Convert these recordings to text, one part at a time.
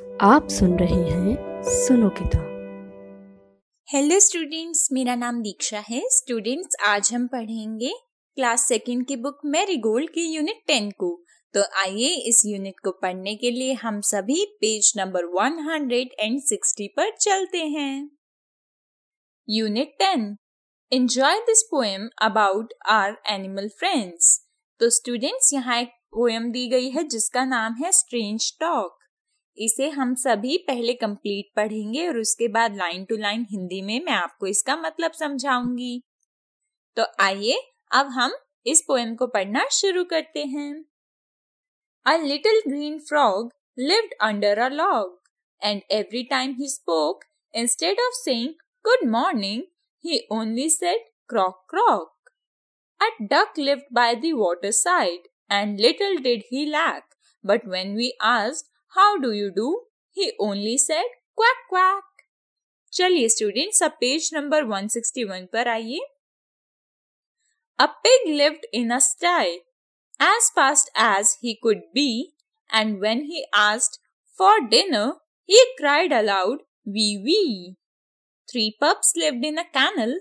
आप सुन रहे हैं सुनो किताब हेलो स्टूडेंट्स मेरा नाम दीक्षा है। स्टूडेंट्स आज हम पढ़ेंगे क्लास सेकंड की बुक मैरी गोल्ड की यूनिट टेन को। तो आइए इस यूनिट को पढ़ने के लिए हम सभी पेज नंबर 160 पर चलते हैं। Unit ten enjoy this poem about our animal friends तो स्टूडेंट्स यहाँ एक पोएम दी गई है जिसका नाम है स्ट्रेंज टॉक इसे हम सभी पहले कंप्लीट पढ़ेंगे और उसके बाद लाइन टू लाइन हिंदी में मैं आपको इसका मतलब समझाऊँगी तो आइए अब हम इस पोएम को पढ़ना शुरू करते हैं a little green frog lived under a log and every time he spoke instead of saying good morning he only said croak croak A duck lived by the waterside, and little did he lack. But when we asked, How do you do? He only said, Quack quack. चलिए students अब page number 161 पर आइए A pig lived in a sty, as fast as he could be, and when he asked for dinner, he cried aloud, Wee wee. Three pups lived in a kennel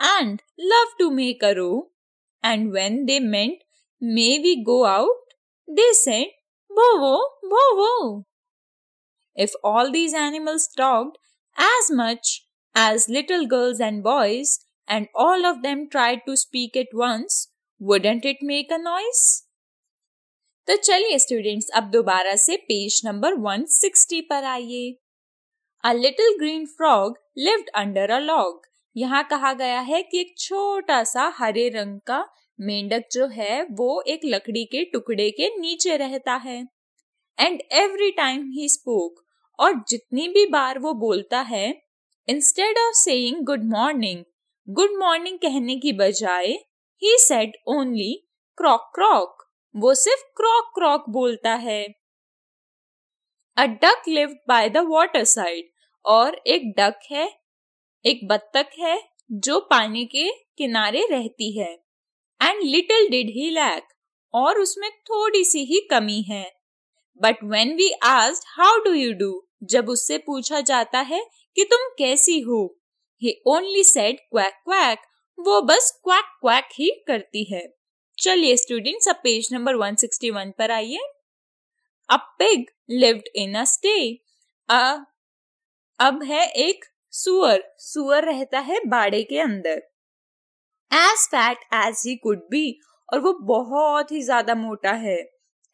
and loved to make a row, and when they meant, May we go out? They said, Bovo, bovo. If all these animals talked as much as little girls and boys, and all of them tried to speak at once, wouldn't it make a noise? तो चलिए students अब दोबारा से page number 160 पर आइए a little green frog lived under a log यहाँ कहा गया है कि एक छोटा सा हरे रंग का मेंढक जो है, वो एक लकड़ी के टुकड़े के नीचे रहता है। And every time he spoke और जितनी भी बार वो बोलता है instead of saying good morning good morning कहने की बजाय he said only croak croak वो सिर्फ़ क्रॉक क्रॉक बोलता है। A duck lived by the waterside और एक डक है, एक बत्तख है, जो पानी के किनारे रहती है। And little did he lack और उसमें थोड़ी सी ही कमी है। But when we asked how do you do जब उससे पूछा जाता है कि तुम कैसी हो he only said quack quack वो बस क्वैक क्वैक ही करती है। चलिए स्टूडेंट्स अब पेज नंबर 161 पर आइए। A pig lived in a sty अब है एक सुअर। सुअर रहता है बाड़े के अंदर। As fat as he could be और वो बहुत ही ज़्यादा मोटा है।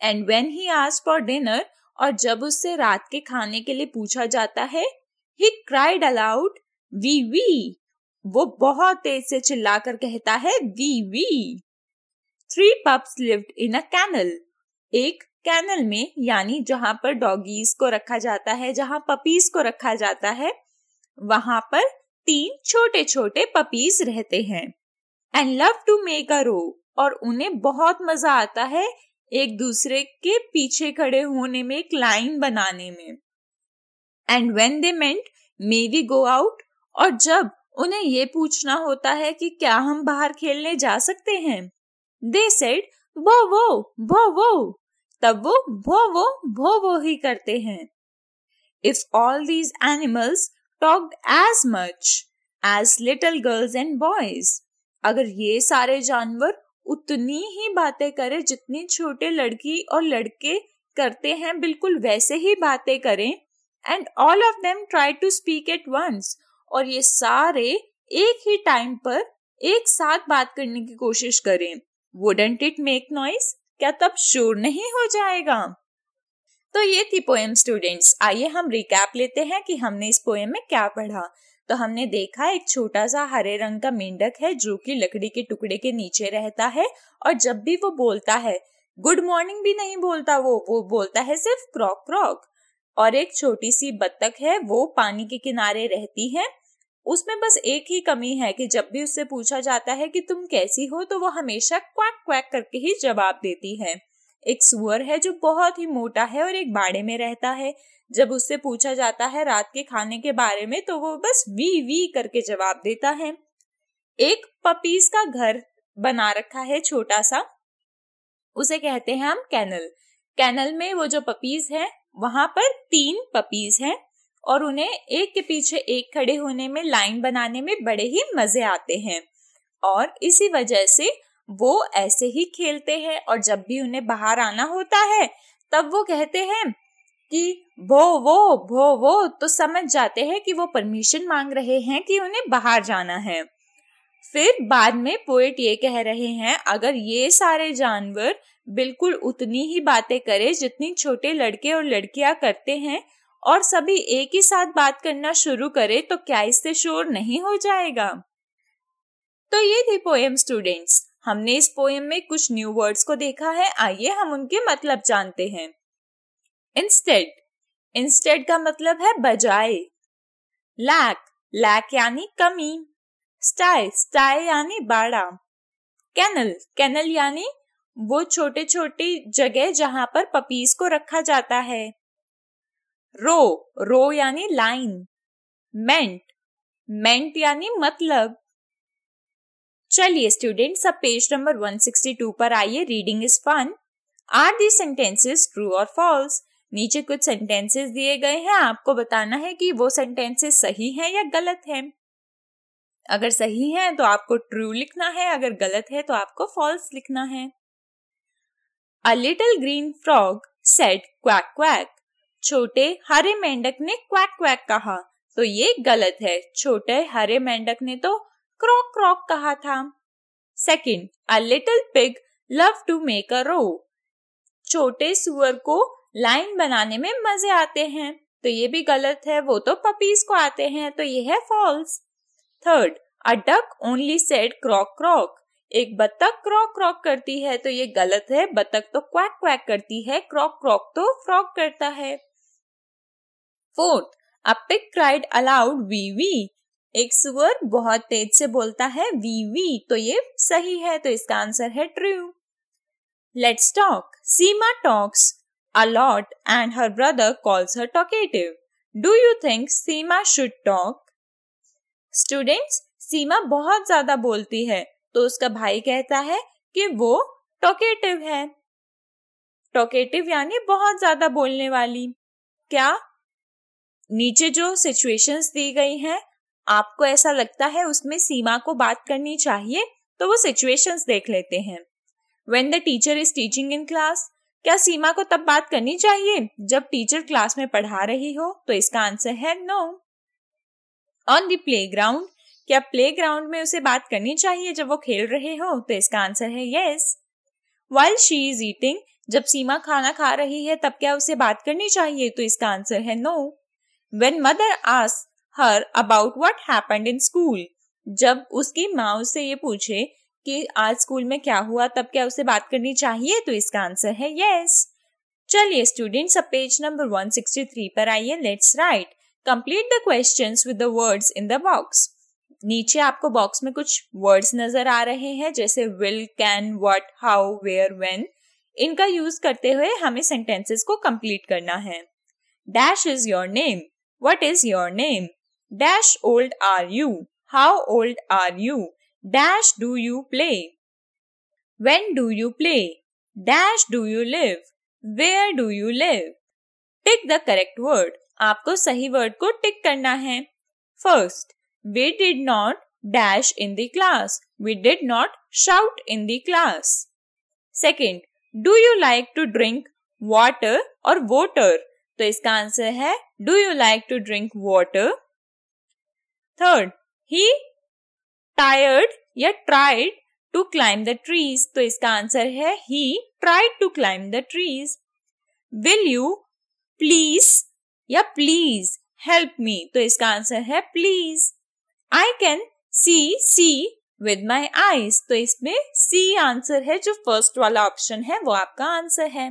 एंड वेन ही आज फॉर डिनर और जब उससे रात के खाने के लिए पूछा जाता है he cried aloud wee wee वो बहुत तेज से चिल्लाकर कहता है wee wee three pups lived in a kennel एक कैनल में, यानी जहाँ पर डॉगीज को रखा जाता है, जहाँ पपीज को रखा जाता है, वहाँ पर तीन छोटे छोटे पपीज रहते हैं। And love to make a row और उन्हें बहुत मज़ा आता है एक दूसरे के पीछे खड़े होने में, एक लाइन बनाने में। And when they meant may we go out और जब उन्हें ये पूछना होता है कि क्या हम बाहर खेलने जा सकते हैं दे सेड वो वो वो वो। तब वो भो वो भो वो ही करते हैं। If all these animals talked as much as little girls and boys अगर ये सारे जानवर उतनी ही बातें करें जितनी छोटे लड़की और लड़के करते हैं, बिल्कुल वैसे ही बातें करें। And all of them try to speak at once और ये सारे एक ही टाइम पर एक साथ बात करने की कोशिश करें। वुडेंट इट मेक नॉइस क्या तब शोर नहीं हो जाएगा? तो ये थी पोएम स्टूडेंट्स आइए हम रिकैप लेते हैं कि हमने इस पोएम में क्या पढ़ा। तो हमने देखा एक छोटा सा हरे रंग का मेंढक है, जो कि लकड़ी के टुकड़े के नीचे रहता है और जब भी वो बोलता है, गुड मॉर्निंग भी नहीं बोलता वो वो बोलता है सिर्फ़ क्रॉक क्रॉक और एक छोटी सी बत्तख है, वो पानी के किनारे रहती है। उसमें बस एक ही कमी है कि जब भी उससे पूछा जाता है कि तुम कैसी हो? तो वो हमेशा क्वैक क्वैक करके ही जवाब देती है। एक सुअर है जो बहुत ही मोटा है और एक बाड़े में रहता है। जब उससे पूछा जाता है रात के खाने के बारे में तो वो बस वी वी करके जवाब देता है। एक पपीज का घर बना रखा है छोटा सा उसे कहते हैं हम कैनल। कैनल में वो जो पपीज है, वहाँ पर तीन पपीज हैं और उन्हें एक के पीछे एक खड़े होने में, लाइन बनाने में बड़े ही मज़े आते हैं। और इसी वजह से वो ऐसे ही खेलते हैं और जब भी उन्हें बाहर आना होता है, तब वो कहते हैं कि वो वो वो वो तो समझ जाते हैं कि वो परमिशन मांग रहे हैं कि उन्हें बाहर जाना है। फिर बाद में पोएट ये कह रहे हैं, अगर ये सारे जानवर बिल्कुल उतनी ही बातें करें जितनी छोटे लड़के और लड़कियाँ करते हैं और सभी एक ही साथ बात करना शुरू करें तो क्या इससे शोर नहीं हो जाएगा? तो ये थी पोएम स्टूडेंट्स हमने इस पोएम में कुछ न्यू वर्ड्स को देखा है। आइए हम उनके मतलब जानते हैं। इंस्टेड इंस्टेड का मतलब है बजाय। लैक लैक यानी कमी। स्टाई स्टाई यानी बाड़ा। कैनल कैनल यानी वो छोटे छोटी जगह जहाँ पर पपीज को रखा जाता है। रो रो यानी लाइन मेंट मेंट यानी मतलब। चलिए स्टूडेंट्स अब पेज नंबर 162 पर आइए। Reading is fun are the sentences true और फॉल्स नीचे कुछ सेंटेंसेस दिए गए हैं, आपको बताना है कि वो सेंटेंसेस सही हैं या गलत हैं। अगर सही है तो आपको ट्रू लिखना है, अगर गलत है तो आपको फॉल्स लिखना है। A little green frog said quack quack छोटे हरे मेंढक ने क्वैक क्वैक कहा। तो ये गलत है। छोटे हरे मेंढक ने तो क्रॉक क्रॉक कहा था। Second a little pig love to make a row छोटे सुअर को लाइन बनाने में मज़े आते हैं। तो ये भी गलत है, वो तो पपीज को आते हैं तो ये है false third a duck only said croak croak एक बतख क्रॉक क्रॉक करती है तो ये गलत है। बतख तो क्वैक क्वैक करती है क्रॉक क्रॉक तो फ्रॉक करता है। Fourth a pig cried aloud wee wee एक सुअर बहुत तेज से बोलता है वी वी तो ये सही है तो इसका आंसर है true let's talk Seema talks a lot and her brother calls her talkative. Do you think Seema should talk? Students Seema बहुत ज़्यादा बोलती है तो उसका भाई कहता है कि वो टोकेटिव है टोकेटिव यानी बहुत ज़्यादा बोलने वाली क्या नीचे जो सिचुएशंस दी गई हैं, आपको ऐसा लगता है उसमें सीमा को बात करनी चाहिए तो वो सिचुएशंस देख लेते हैं when the teacher is teaching in class क्या सीमा को तब बात करनी चाहिए जब टीचर क्लास में पढ़ा रही हो? तो इसका आंसर है no on the playground क्या प्ले ग्राउंड में उसे बात करनी चाहिए जब वो खेल रहे हो? तो इसका आंसर है yes while she is eating जब सीमा खाना खा रही है, तब क्या उसे बात करनी चाहिए? तो इसका आंसर है no when mother us her about what happened in school जब उसकी माँ उससे ये पूछे कि आज स्कूल में क्या हुआ, तब क्या उसे बात करनी चाहिए? तो इसका आंसर है यस चलिए स्टूडेंट्स अब पेज नंबर 163 पर आइए let's write complete the questions with the words in the box नीचे आपको बॉक्स में कुछ वर्ड्स नज़र आ रहे हैं, जैसे will can what how where when इनका यूज़ करते हुए हमें सेंटेंसेस को कंप्लीट करना है. Dash is your name what is your name dash old are you how old are you Dash do you play? When do you play? Dash do you live? Where do you live? Tick the correct word. आपको सही word को tick करना है first we did not dash in the class we did not shout in the class second do you like to drink water और voter तो इसका answer है do you like to drink water third he tired या tried to climb the trees तो इसका answer है he tried to climb the trees will you please या please help me तो इसका आंसर है please I can see sea with my eyes तो इसमें सी आंसर है, जो फ़र्स्ट वाला ऑप्शन है, वो आपका आंसर है.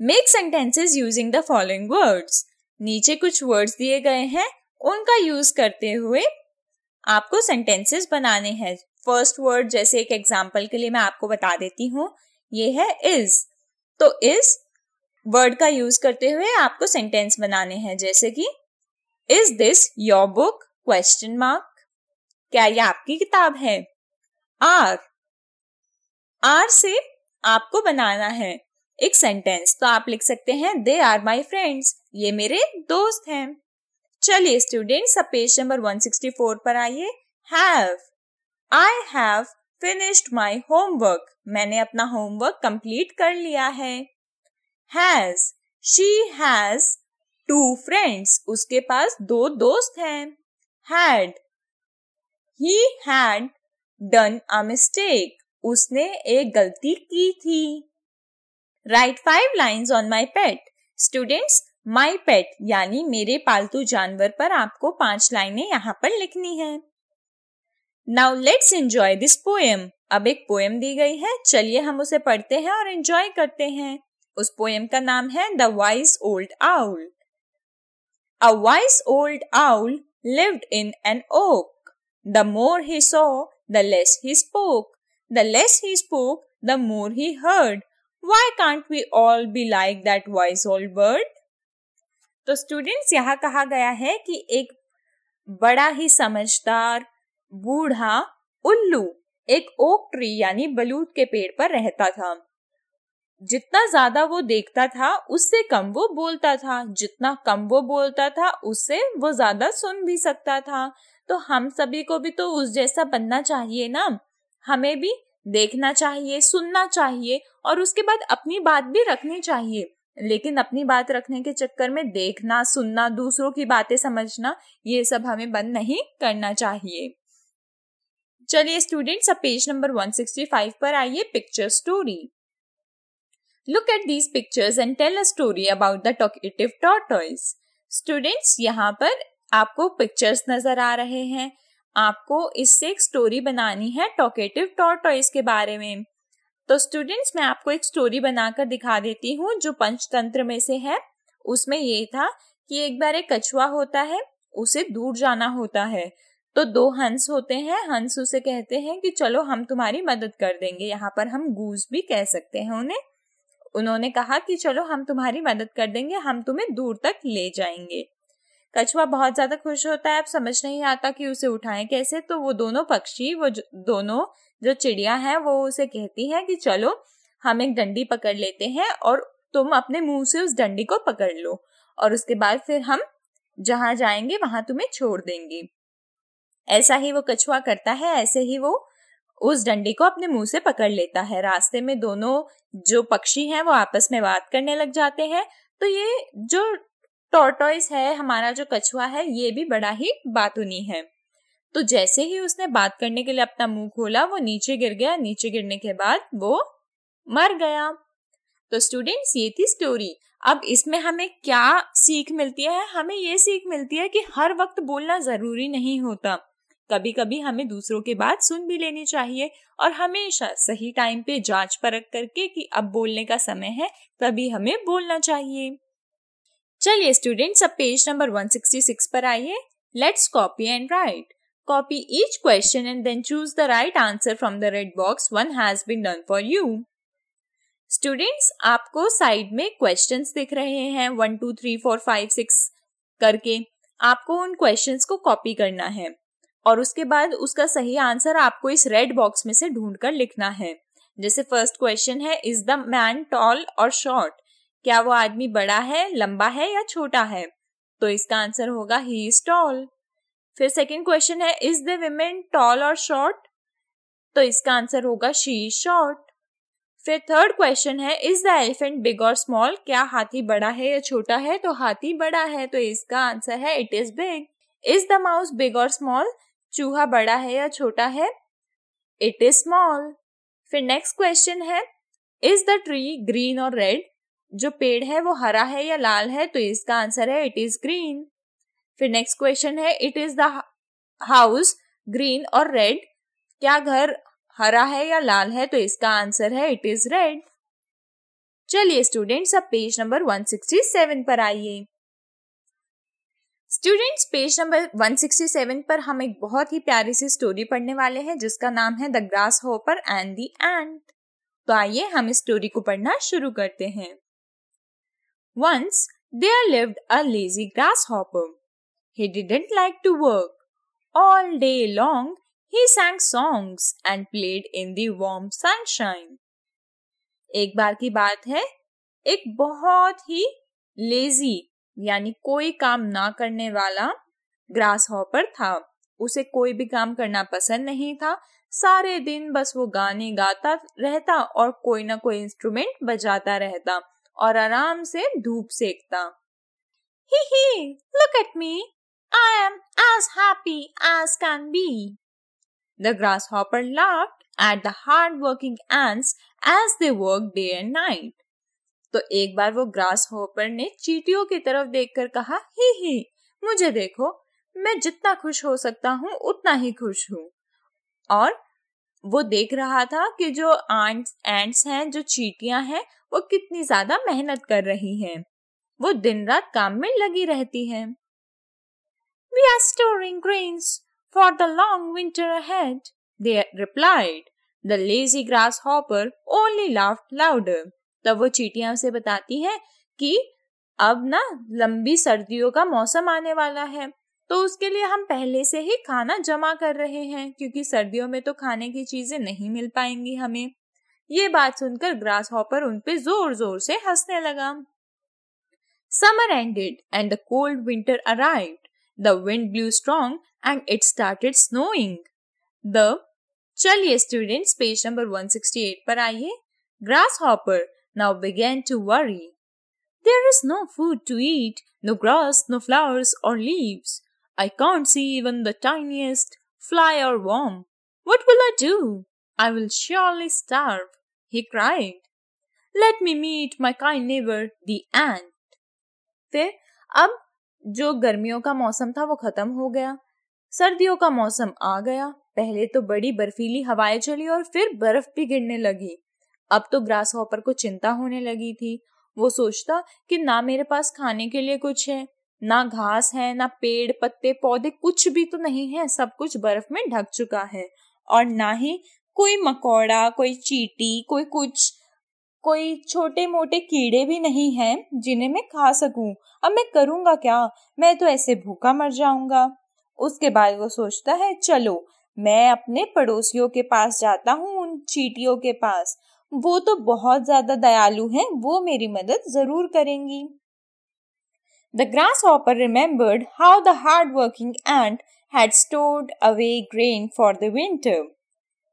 Make sentences using the following words नीचे कुछ वर्ड्स दिए गए हैं, उनका यूज़ करते हुए आपको सेंटेंसेस बनाने हैं। फ़र्स्ट वर्ड जैसे एक एग्ज़ाम्पल के लिए मैं आपको बता देती हूँ, ये है इज़ तो इज़ वर्ड का यूज़ करते हुए आपको सेंटेंस बनाने हैं, जैसे कि is this your book question mark क्या ये आपकी किताब है? आर आर से आपको बनाना है एक सेंटेंस तो आप लिख सकते हैं दे आर माई फ्रेंड्स ये मेरे दोस्त हैं। चलिए स्टूडेंट्स अब पेज नंबर 164 पर आइए। Have I have finished my homework मैंने अपना होमवर्क कंप्लीट कर लिया है। Has she has two friends उसके पास दो दोस्त हैं। Had he had done a mistake उसने एक गलती की थी। Write five lines on my pet students my pet यानी मेरे पालतू जानवर पर आपको पाँच लाइनें यहाँ पर लिखनी है। Now let's enjoy this poem अब एक पोएम दी गई है। चलिए हम उसे पढ़ते हैं और एंजॉय करते हैं। उस पोएम का नाम है the wise old owl a wise old owl lived in an oak the more he saw the less he spoke the less he spoke the more he heard why can't we all be like that wise old bird तो students यहाँ कहा गया है कि एक बड़ा ही समझदार, बूढ़ा उल्लू एक ओक ट्री यानी बलूत के पेड़ पर रहता था। जितना ज़्यादा वो देखता था, उससे कम वो बोलता था। जितना कम वो बोलता था, उससे वो ज़्यादा सुन भी सकता था। तो हम सभी को भी तो उस जैसा बनना चाहिए ना। हमें भी देखना चाहिए, सुनना चाहिए और उसके बाद अपनी बात भी रखनी चाहिए। लेकिन अपनी बात रखने के चक्कर में देखना, सुनना, दूसरों की बातें समझना, ये सब हमें बंद नहीं करना चाहिए। चलिए स्टूडेंट्स अब पेज नंबर 165 पर आइए picture story look at these pictures and tell a story about the talkative tortoise students यहाँ पर आपको पिक्चर्स नज़र आ रहे हैं। आपको इससे एक स्टोरी बनानी है टॉकेटिव टॉर्टॉइज के बारे में। तो स्टूडेंट्स मैं आपको एक स्टोरी बनाकर दिखा देती हूँ, जो पंचतंत्र में से है। उसमें ये था कि एक बार एक कछुआ होता है, उसे दूर जाना होता है। तो दो हंस होते हैं, हंस उसे कहते हैं कि चलो हम तुम्हारी मदद कर देंगे, यहाँ पर हम गूज भी कह सकते हैं उन्हें। उन्होंने कहा कि चलो हम तुम्हारी मदद कर देंगे, हम तुम्हें दूर तक ले जाएँगे। कछुआ बहुत ज़्यादा खुश होता है, अब समझ नहीं आता कि उसे उठाएँ कैसे तो वो दोनों पक्षी, वो दोनों जो चिड़िया है, वो उसे कहती है कि चलो, हम एक डंडी पकड़ लेते हैं और तुम अपने मुँह से उस डंडी को पकड़ लो और उसके बाद फिर हम जहाँ जाएँगे, वहाँ तुम्हें छोड़ देंगे। ऐसा ही वो कछुआ करता है, ऐसे ही वो उस डंडी को अपने मुँह से पकड़ लेता है। रास्ते में दोनों जो पक्षी हैं, वो आपस में बात करने लग जाते हैं। तो ये जो टोर्टोइस है, हमारा जो कछुआ है, ये भी बड़ा ही बातुनी है। तो जैसे ही उसने बात करने के लिए अपना मुँह खोला, वो नीचे गिर गया। नीचे गिरने के बाद वो मर गया। तो स्टूडेंट्स ये थी स्टोरी अब इसमें हमें क्या सीख मिलती है? हमें ये सीख मिलती है कि हर वक्त बोलना ज़रूरी नहीं होता। कभी कभी हमें दूसरों की बात सुन भी लेनी चाहिए और हमेशा सही टाइम पे जाँच परख करके कि अब बोलने का समय है, तभी हमें बोलना चाहिए। चलिए स्टूडेंट्स अब पेज नंबर 166 पर आइए। Let's copy and write copy each question and then choose the right answer from the red box one has been done for you students आपको साइड में क्वेश्चंस दिख रहे हैं. One two three four five six करके आपको उन questions को copy करना है. और उसके बाद उसका सही आंसर आपको इस रेड बॉक्स में से ढूंढ कर लिखना है. जैसे फ़र्स्ट क्वेश्चन है इज़ द मैन टॉल और शॉर्ट क्या वो आदमी बड़ा है, लंबा है या छोटा है? तो इसका आंसर होगा ही इज़ टॉल फिर सेकंड क्वेश्चन है इज़ द विमेन टॉल और शॉर्ट तो इसका आंसर होगा शी इज़ शॉर्ट फिर थर्ड क्वेश्चन है इज़ द एलिफेंट बिग और स्मॉल क्या हाथी बड़ा है या छोटा है? तो हाथी बड़ा है तो इसका आंसर है it is big is the mouse big और स्मॉल चूहा बड़ा है या छोटा है? इट इज़ स्मॉल फिर नेक्स्ट क्वेश्चन है इज़ द ट्री ग्रीन और रेड जो पेड़ है, वो हरा है या लाल है? तो इसका आंसर है इट इज़ ग्रीन फिर नेक्स्ट क्वेश्चन है it is the house green और रेड क्या घर हरा है या लाल है? तो इसका आंसर है इट इज़ रेड चलिए स्टूडेंट्स अब पेज नंबर 167 पर आइए। स्टूडेंट्स पेज नंबर 167 पर हम एक बहुत ही प्यारी सी स्टोरी पढ़ने वाले हैं, जिसका नाम है the grasshopper and the ant तो आइए हम इस स्टोरी को पढ़ना शुरू करते हैं। Once there lived a lazy grasshopper he didn't like to work all day long he sang songs and played in the warm sunshine. एक बार की बात है, एक बहुत ही लेजी यानी कोई काम ना करने वाला ग्रास हॉपर था। उसे कोई भी काम करना पसंद नहीं था। सारे दिन बस वो गाने गाता रहता और कोई ना कोई इंस्ट्रूमेंट बजाता रहता और आराम से धूप सेकता। Hee hee look at me as happy as can be the grasshopper laughed at the hard working ants as they work day and night तो एक बार वो ग्रास हॉपर ने चीटियों की तरफ़ देखकर कहा, ही ही, मुझे देखो, मैं जितना खुश हो सकता हूँ, उतना ही खुश हूँ। और वो देख रहा था कि जो एंट्स एंट्स हैं, जो चीटियाँ हैं, वो कितनी ज़्यादा मेहनत कर रही हैं। वो दिन रात काम में लगी रहती हैं। We are storing grains for the long winter ahead, they replied. The lazy grasshopper only laughed louder. तब वो चीटियाँ से बताती हैं कि अब ना लंबी सर्दियों का मौसम आने वाला है तो उसके लिए हम पहले से ही खाना जमा कर रहे हैं क्योंकि सर्दियों में तो खाने की चीज़ें नहीं मिल पाएँगी हमें ये बात सुनकर ग्रास हॉपर उन पे ज़ोर ज़ोर से हंसने लगा summer ended and the cold winter arrived The wind blew strong and it started snowing the चलिए स्टूडेंट्स पेज नंबर 168 पर आइए grasshopper now began to worry. There is no food to eat, no grass, no flowers or leaves. I can't see even the tiniest fly or worm. What will I do? I will surely starve, he cried. Let me meet my kind neighbor, the ant. फिर अब जो गर्मियों का मौसम था वो खत्म हो गया। सर्दियों का मौसम आ गया। पहले तो बड़ी बर्फीली हवाएँ चली और फिर बर्फ़ भी गिरने लगी। अब तो ग्रास हॉपर को चिंता होने लगी थी। वो सोचता कि ना मेरे पास खाने के लिए कुछ है, ना घास है, ना पेड़, पत्ते, पौधे, कुछ भी तो नहीं है। सब कुछ बर्फ़ में ढक चुका है। और ना ही कोई मकोड़ा, कोई चीटी, कोई कुछ कोई छोटे मोटे कीड़े भी नहीं हैं जिन्हें मैं खा सकूँ। अब मैं करूँगा क्या? मैं तो ऐसे भूखा मर जाऊँगा। उसके बाद वो सोचता है, चलो, मैं अपने पड़ोसियों के पास जाता हूँ, उन चीटियों के पास। वो तो बहुत ज़्यादा दयालु हैं, वो मेरी मदद ज़रूर करेंगी। The grasshopper remembered how the hard working ant had stored away grain for the winter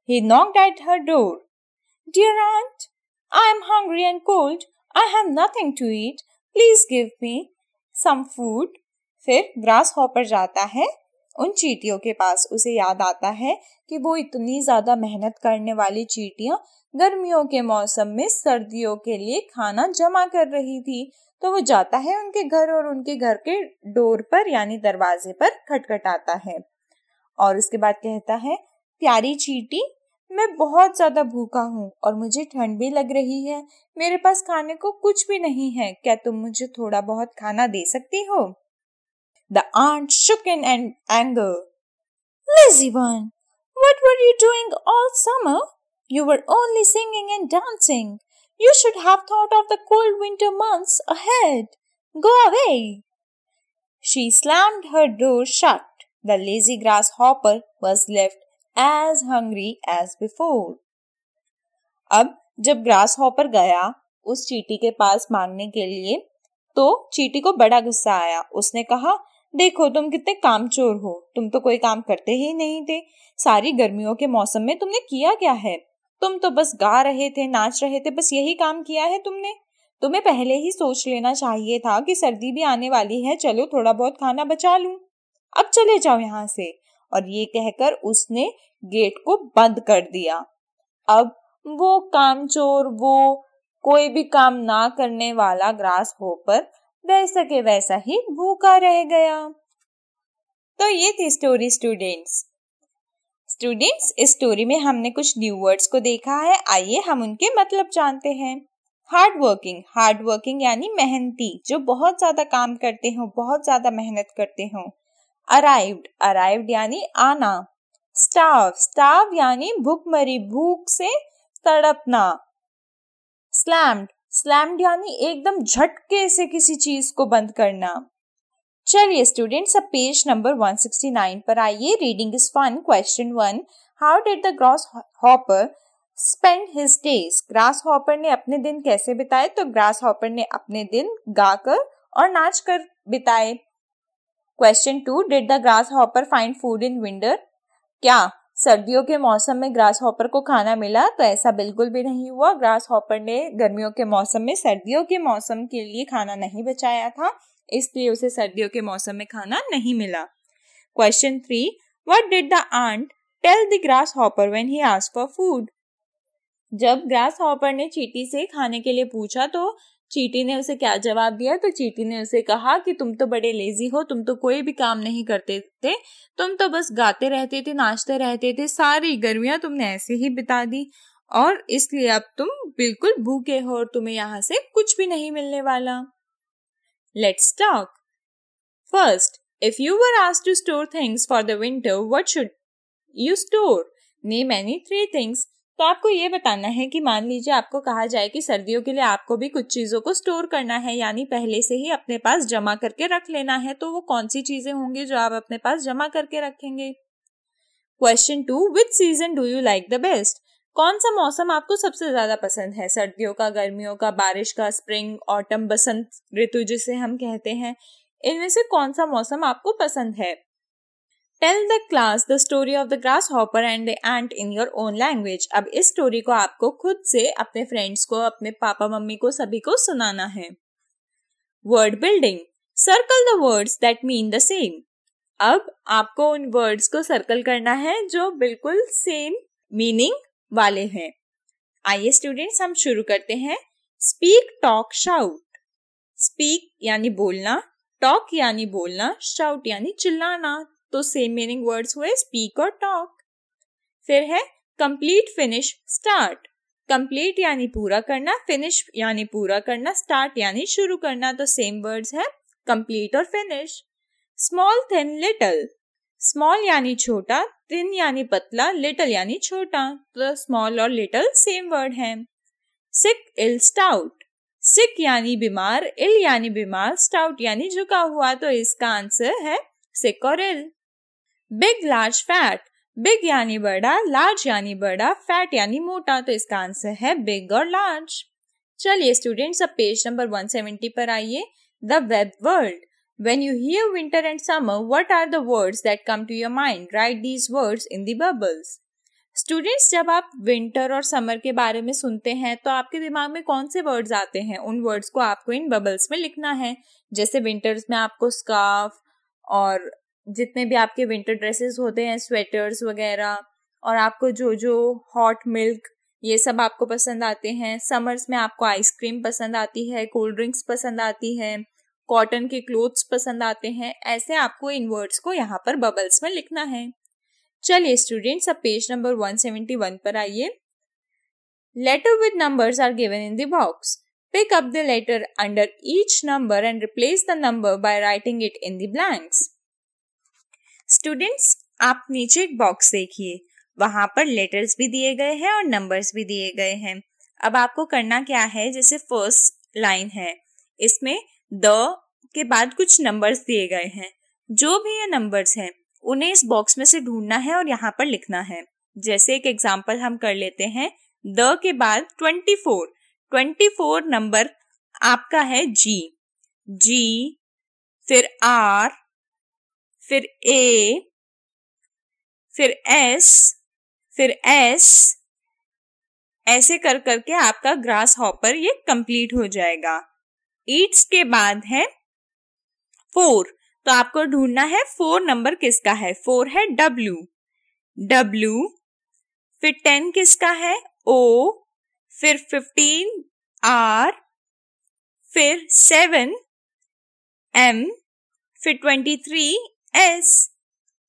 he knocked at her door dear ant I am hungry and cold. I have nothing to eat. Please give me some food. फिर grasshopper जाता है उन चीटियों के पास उसे याद आता है कि वो इतनी ज़्यादा मेहनत करने वाली चीटियाँ गर्मियों के मौसम में सर्दियों के लिए खाना जमा कर रही थी तो वो जाता है उनके घर और उनके घर के डोर पर, यानी दरवाजे पर खटखटाता है और उसके बाद कहता है, प्यारी चीटी मैं बहुत ज़्यादा भूखा हूँ और मुझे ठंड भी लग रही है। मेरे पास खाने को कुछ भी नहीं है। क्या तुम मुझे थोड़ा बहुत खाना दे सकती हो? The ant shook in and anger lazy one what were you doing all summer you were only singing and dancing you should have thought of the cold winter months ahead go away she slammed her door shut the lazy grasshopper was left as hungry as before. अब जब grass hopper गया उस चीटी के पास मांगने के लिए तो चीटी को बड़ा गुस्सा आया। उसने कहा, देखो, तुम कितने कामचोर हो। तुम तो कोई काम करते ही नहीं थे। सारी गर्मियों के मौसम में तुमने किया क्या है? तुम तो बस गा रहे थे, नाच रहे थे, बस यही काम किया है तुमने। तुम्हें पहले ही सोच लेना चाहिए था कि सर्दी भी आने वाली है। चलो, थोड़ा बहुत खाना बचा लूँ। अब चले जाओ यहाँ से। और ये कहकर उसने गेट को बंद कर दिया। अब वो कामचोर, वो कोई भी काम ना करने वाला ग्रास होपर वैसा के वैसा ही भूखा रह गया। तो ये थी स्टोरी स्टूडेंट्स स्टूडेंट्स इस स्टोरी में हमने कुछ न्यू वर्ड्स को देखा है। आइए हम उनके मतलब जानते हैं। हार्ड वर्किंग हार्ड वर्किंग यानी मेहनती, जो बहुत ज़्यादा काम करते हो, बहुत ज़्यादा मेहनत करते हो। अराइव्ड अराइव्ड यानी आना। स्टाव स्टाव यानी भूखमरी, भूख से तड़पना। स्लैम्ड स्लैम्ड यानी एकदम झटके से किसी चीज़ को बंद करना। चलिए स्टूडेंट्स अब पेज नंबर 169 पर आइए। Reading is fun question one how did the grasshopper spend his days grasshopper ने अपने दिन कैसे बिताए? तो ग्रास हॉपर ने अपने दिन गाकर और नाच कर बिताए। Question two did the grasshopper find food in winter क्या सर्दियों के मौसम में ग्रास हॉपर को खाना मिला? तो ऐसा बिल्कुल भी नहीं हुआ। ग्रास हॉपर ने गर्मियों के मौसम में सर्दियों के मौसम के लिए खाना नहीं बचाया था, इसलिए उसे सर्दियों के मौसम में खाना नहीं मिला। Question three what did the ant tell the grasshopper when he ask for food जब ग्रास हॉपर ने चीटी से खाने के लिए पूछा तो चीटी ने उसे क्या जवाब दिया? तो चीटी ने उसे कहा कि तुम तो बड़े लेजी हो, तुम तो कोई भी काम नहीं करते थे। तुम तो बस गाते रहते थे, नाचते रहते थे, सारी गर्मियाँ तुमने ऐसे ही बिता दी। और इसलिए अब तुम बिल्कुल भूखे हो और तुम्हें यहाँ से कुछ भी नहीं मिलने वाला। Let's talk first if you were asked to store things for the winter what should you store name any three things तो आपको ये बताना है कि मान लीजिए आपको कहा जाए कि सर्दियों के लिए आपको भी कुछ चीज़ों को स्टोर करना है, यानी पहले से ही अपने पास जमा करके रख लेना है तो वो कौन सी चीज़ें होंगी जो आप अपने पास जमा करके रखेंगे? Question two which season do you like the best कौन सा मौसम आपको सबसे ज़्यादा पसंद है? सर्दियों का, गर्मियों का, बारिश का स्प्रिंग ऑटम बसंत ऋतु जिसे हम कहते हैं। इनमें से कौन सा मौसम आपको पसंद है? Tell the class the story of the grasshopper and the ant in your own language अब इस स्टोरी को आपको खुद से, अपने फ्रेंड्स को, अपने पापा, मम्मी को, सभी को सुनाना है। Word building circle the words that mean the same अब आपको उन वर्ड्स को सर्कल करना है जो बिल्कुल सेम मीनिंग वाले हैं। आइए स्टूडेंट्स हम शुरू करते हैं। स्पीक टॉक शाउट स्पीक यानी बोलना टॉक यानी बोलना शाउट यानी चिल्लाना। तो सेम मीनिंग वर्ड्स हुए स्पीक और टॉक फिर है कंप्लीट फिनिश स्टार्ट कंप्लीट यानी पूरा करना फिनिश यानी पूरा करना स्टार्ट यानी शुरू करना तो सेम वर्ड्स है कंप्लीट और finish small thin little small यानी छोटा थिन यानी पतला लिटल यानी छोटा तो स्मॉल और लिटल सेम वर्ड है. सिक इल स्टाउट सिक यानी बीमार इल यानी बीमार स्टाउट यानी झुका हुआ तो इसका आंसर है सिक और ill big large fat. Big यानी बड़ा लार्ज यानी बड़ा फैट यानी मोटा तो इसका आंसर है बिग और लार्ज। चलिए स्टूडेंट्स अब पेज नंबर 170 पर आइए। The web world. When you hear winter and summer, what are the words that come to your mind? Write these words in the bubbles. Students जब आप winter और summer के बारे में सुनते हैं तो आपके दिमाग में कौन से वर्ड्स आते हैं? उन वर्ड्स को आपको इन बबल्स में लिखना है। जैसे विंटर्स में आपको स्कार्फ और जितने भी आपके विंटर ड्रेसेस होते हैं स्वेटर्स वगैरह, और आपको जो जो हॉट मिल्क ये सब आपको पसंद आते हैं। समर्स में आपको आइसक्रीम पसंद आती है कोल्ड ड्रिंक्स पसंद आती है कॉटन के क्लोथ्स पसंद आते हैं। ऐसे आपको इन वर्ड्स को यहाँ पर बबल्स में लिखना है। चलिए स्टूडेंट्स अब पेज नंबर 171 पर आइए। Letter with numbers are given in the box pick up the letter under each number and replace the number by writing it in the blanks students आप नीचे एक बॉक्स देखिए। वहाँ पर लेटर्स भी दिए गए हैं और नंबर्स भी दिए गए हैं। अब आपको करना क्या है? जैसे फ़र्स्ट लाइन है। इसमें द के बाद कुछ नंबर्स दिए गए हैं। जो भी ये नंबर्स हैं, उन्हें इस बॉक्स में से ढूंढना है और यहाँ पर लिखना है। जैसे एक एग्ज़ाम्पल हम कर लेते हैं। द के बाद twenty four twenty four number आपका है जी जी फिर आर फिर ए फिर एस फिर एस ऐसे कर करके आपका ग्रास हॉपर ये कंप्लीट हो जाएगा। ईट्स के बाद है फोर तो आपको ढूंढना है फोर नंबर किसका है? फोर है डब्ल्यू डब्ल्यू फिर टेन किसका है? ओ फिर फिफ्टीन आर फिर सेवन एम फिर ट्वेंटी थ्री एस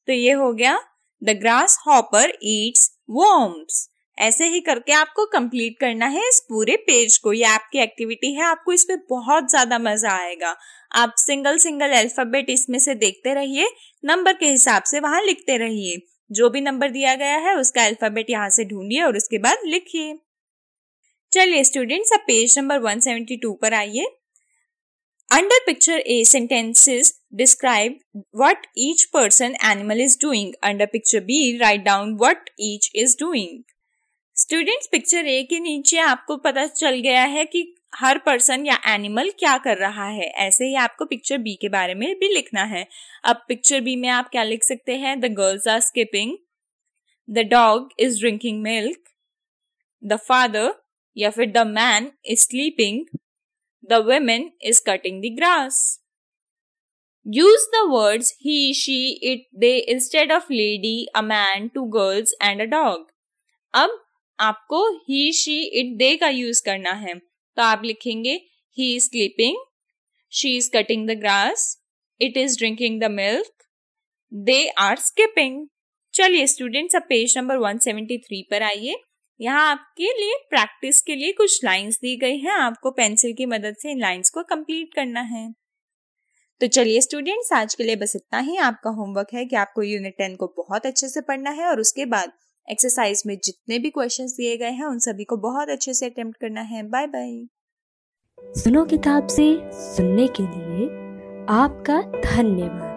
तो ये हो गया the grasshopper eats worms ऐसे ही करके आपको कंप्लीट करना है इस पूरे पेज को। ये आपकी एक्टिविटी है, आपको इसमें बहुत ज़्यादा मज़ा आएगा। आप सिंगल सिंगल अल्फ़ाबेट इसमें से देखते रहिए नंबर के हिसाब से वहाँ लिखते रहिए। जो भी नंबर दिया गया है, उसका अल्फ़ाबेट यहाँ से ढूंढिए और उसके बाद लिखिए। चलिए स्टूडेंट्स अब पेज नंबर 172 पर आइए। Under picture A, sentences describe what each person animal is doing. Under picture B, write down what each is doing. Students picture A के नीचे आपको पता चल गया है कि हर पर्सन या एनिमल क्या कर रहा है। ऐसे ही आपको पिक्चर बी के बारे में भी लिखना है। अब पिक्चर बी में आप क्या लिख सकते हैं? The girls are skipping the dog is drinking milk the father या फिर the man is sleeping the women is cutting the grass use the words he she it they instead of lady a man two girls and a dog अब आपको he she it they का use करना है। तो आप लिखेंगे he is sleeping she is cutting the grass it is drinking the milk they are skipping चलिए students अब पेज नंबर 173 पर आइए। यहाँ आपके लिए प्रैक्टिस के लिए कुछ लाइंस दी गई हैं। आपको पेंसिल की मदद से इन लाइंस को कंप्लीट करना है। तो चलिए स्टूडेंट्स आज के लिए बस इतना ही। आपका होमवर्क है कि आपको यूनिट टेन को बहुत अच्छे से पढ़ना है और उसके बाद एक्सरसाइज में जितने भी क्वेश्चन दिए गए हैं, उन सभी को बहुत अच्छे से अटेम्प्ट करना है। बाय बाय सुनो किताब से सुनने के लिए आपका धन्यवाद।